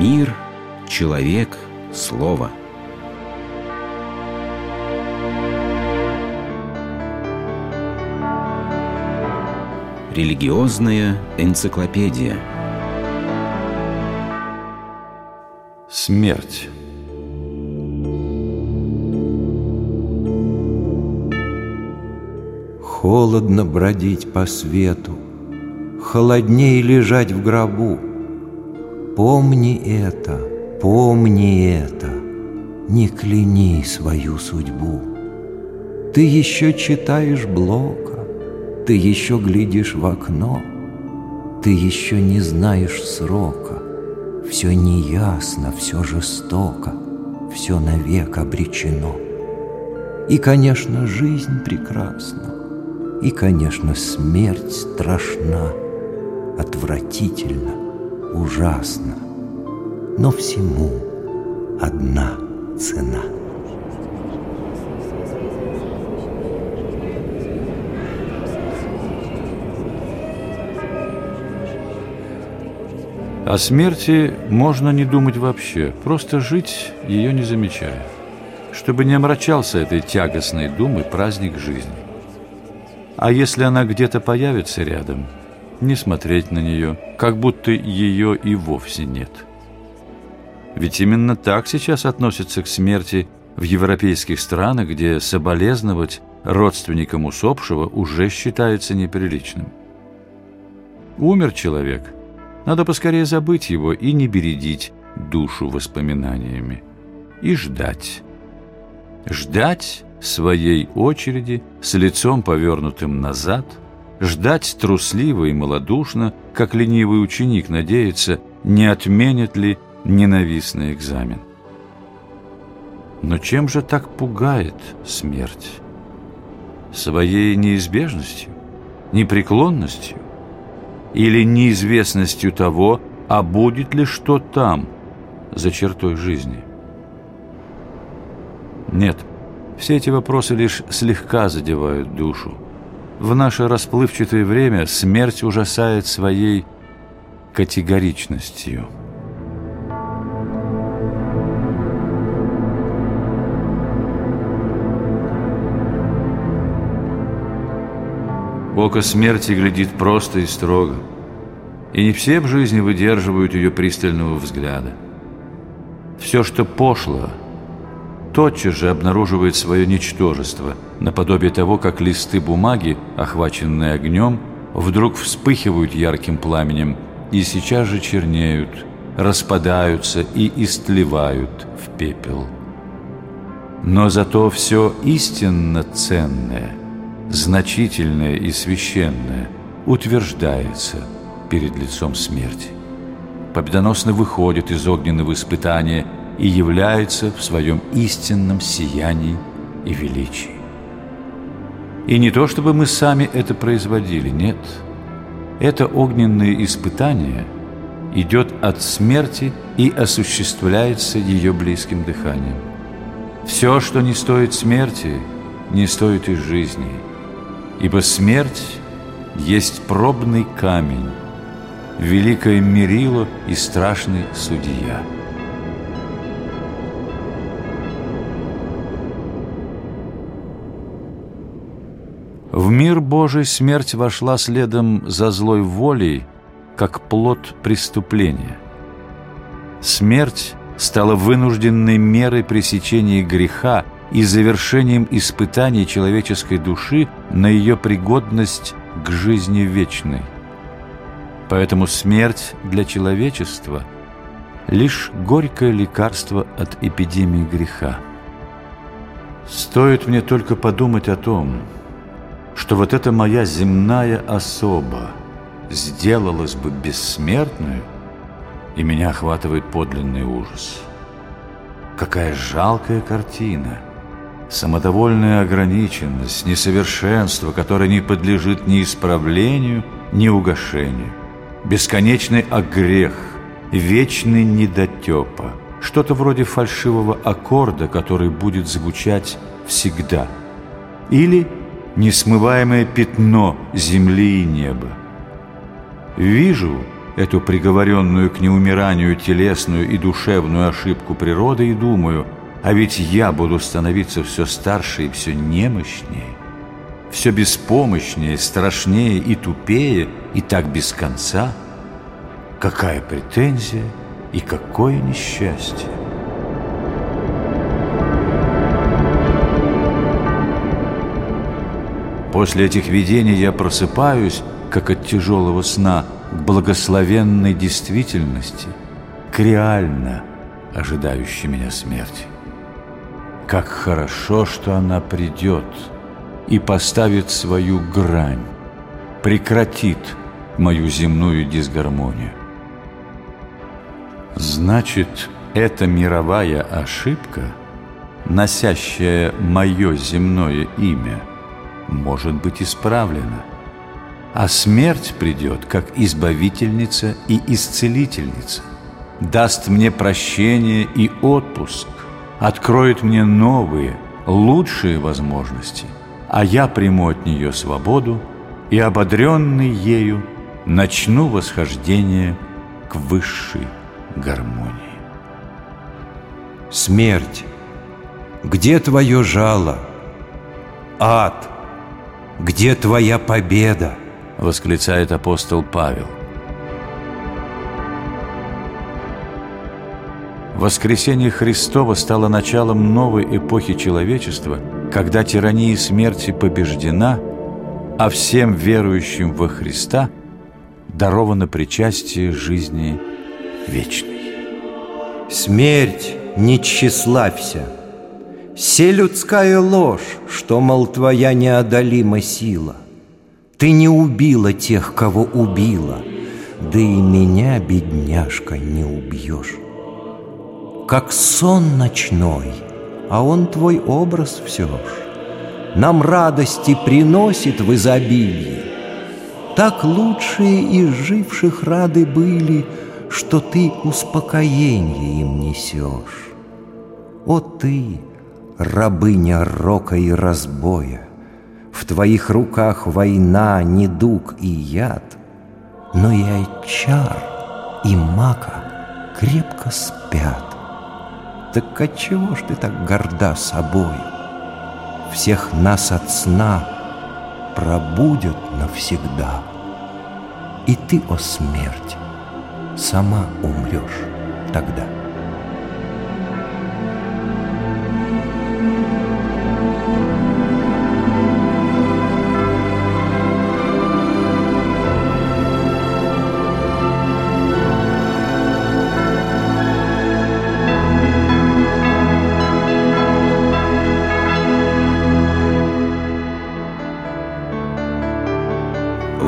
Мир, человек, слово. Религиозная энциклопедия. Смерть. Холодно бродить по свету, Холодней лежать в гробу. Помни это, помни это, Не кляни свою судьбу. Ты еще читаешь Блока, Ты еще глядишь в окно, Ты еще не знаешь срока, Все неясно, все жестоко, Все навек обречено. И, конечно, жизнь прекрасна, И, конечно, смерть страшна, Отвратительно, ужасно, Но всему одна цена. О смерти можно не думать вообще, просто жить, ее не замечая, чтобы не омрачался этой тягостной думой праздник жизни. А если она где-то появится рядом, не смотреть на нее, как будто ее и вовсе нет. Ведь именно так сейчас относятся к смерти в европейских странах, где соболезновать родственникам усопшего уже считается неприличным. Умер человек – надо поскорее забыть его и не бередить душу воспоминаниями. И ждать. Ждать своей очереди с лицом повернутым назад, ждать трусливо и малодушно, как ленивый ученик надеется, не отменит ли ненавистный экзамен. Но чем же так пугает смерть? Своей неизбежностью, непреклонностью? или неизвестностью того, а будет ли что там, за чертой жизни? Нет, все эти вопросы лишь слегка задевают душу. В наше расплывчатое время смерть ужасает своей категоричностью. Око смерти глядит просто и строго. И не все в жизни выдерживают ее пристального взгляда. Все, что пошло, тотчас же обнаруживает свое ничтожество, наподобие того, как листы бумаги, охваченные огнем, вдруг вспыхивают ярким пламенем и сейчас же чернеют, распадаются и истлевают в пепел. Но зато все истинно ценное – значительное и священное утверждается перед лицом смерти. Победоносно выходит из огненного испытания и является в своем истинном сиянии и величии. И не то, чтобы мы сами это производили, нет. Это огненное испытание идет от смерти и осуществляется ее близким дыханием. Все, что не стоит смерти, не стоит и жизни – Ибо смерть есть пробный камень, Великое мерило и страшный судья. В мир Божий смерть вошла следом за злой волей, как плод преступления. Смерть стала вынужденной мерой пресечения греха – и завершением испытаний человеческой души на ее пригодность к жизни вечной. Поэтому смерть для человечества – лишь горькое лекарство от эпидемии греха. Стоит мне только подумать о том, что вот эта моя земная особа сделалась бы бессмертной, и меня охватывает подлинный ужас. Какая жалкая картина – Самодовольная ограниченность, несовершенство, которое не подлежит ни исправлению, ни угошению. Бесконечный огрех, вечный недотепа. Что-то вроде фальшивого аккорда, который будет звучать всегда. Или несмываемое пятно земли и неба. Вижу эту приговоренную к неумиранию телесную и душевную ошибку природы и думаю, а ведь я буду становиться все старше и все немощнее, все беспомощнее, страшнее и тупее, и так без конца. Какая претензия и какое несчастье! После этих видений я просыпаюсь, как от тяжелого сна, к благословенной действительности, к реально ожидающей меня смерти. Как хорошо, что она придет и поставит свою грань, прекратит мою земную дисгармонию. Значит, эта мировая ошибка, носящая мое земное имя – может быть исправлена. А смерть придет как избавительница и исцелительница, даст мне прощение и отпуск, откроет мне новые, лучшие возможности, а я приму от нее свободу и, ободренный ею, начну восхождение к высшей гармонии. Смерть, где твое жало? Ад, где твоя победа? Восклицает апостол Павел. Воскресение Христова стало началом новой эпохи человечества, когда тирания смерти побеждена, а всем верующим во Христа даровано причастие жизни вечной. Смерть, не тщеславься, Се людская ложь, что, мол, твоя неодолима сила. Ты не убила тех, кого убила, Да и меня, бедняжка, не убьешь. Как сон ночной, а он твой образ все ж, Нам радости приносит в изобилии. Так лучшие из живших рады были, Что ты успокоение им несешь. О ты, рабыня рока и разбоя. В твоих руках война, недуг и яд, но и Айчар, и Мака крепко спят. Так отчего ж ты так горда собою? Всех нас от сна пробудят навсегда. И ты, о смерть, сама умрешь тогда.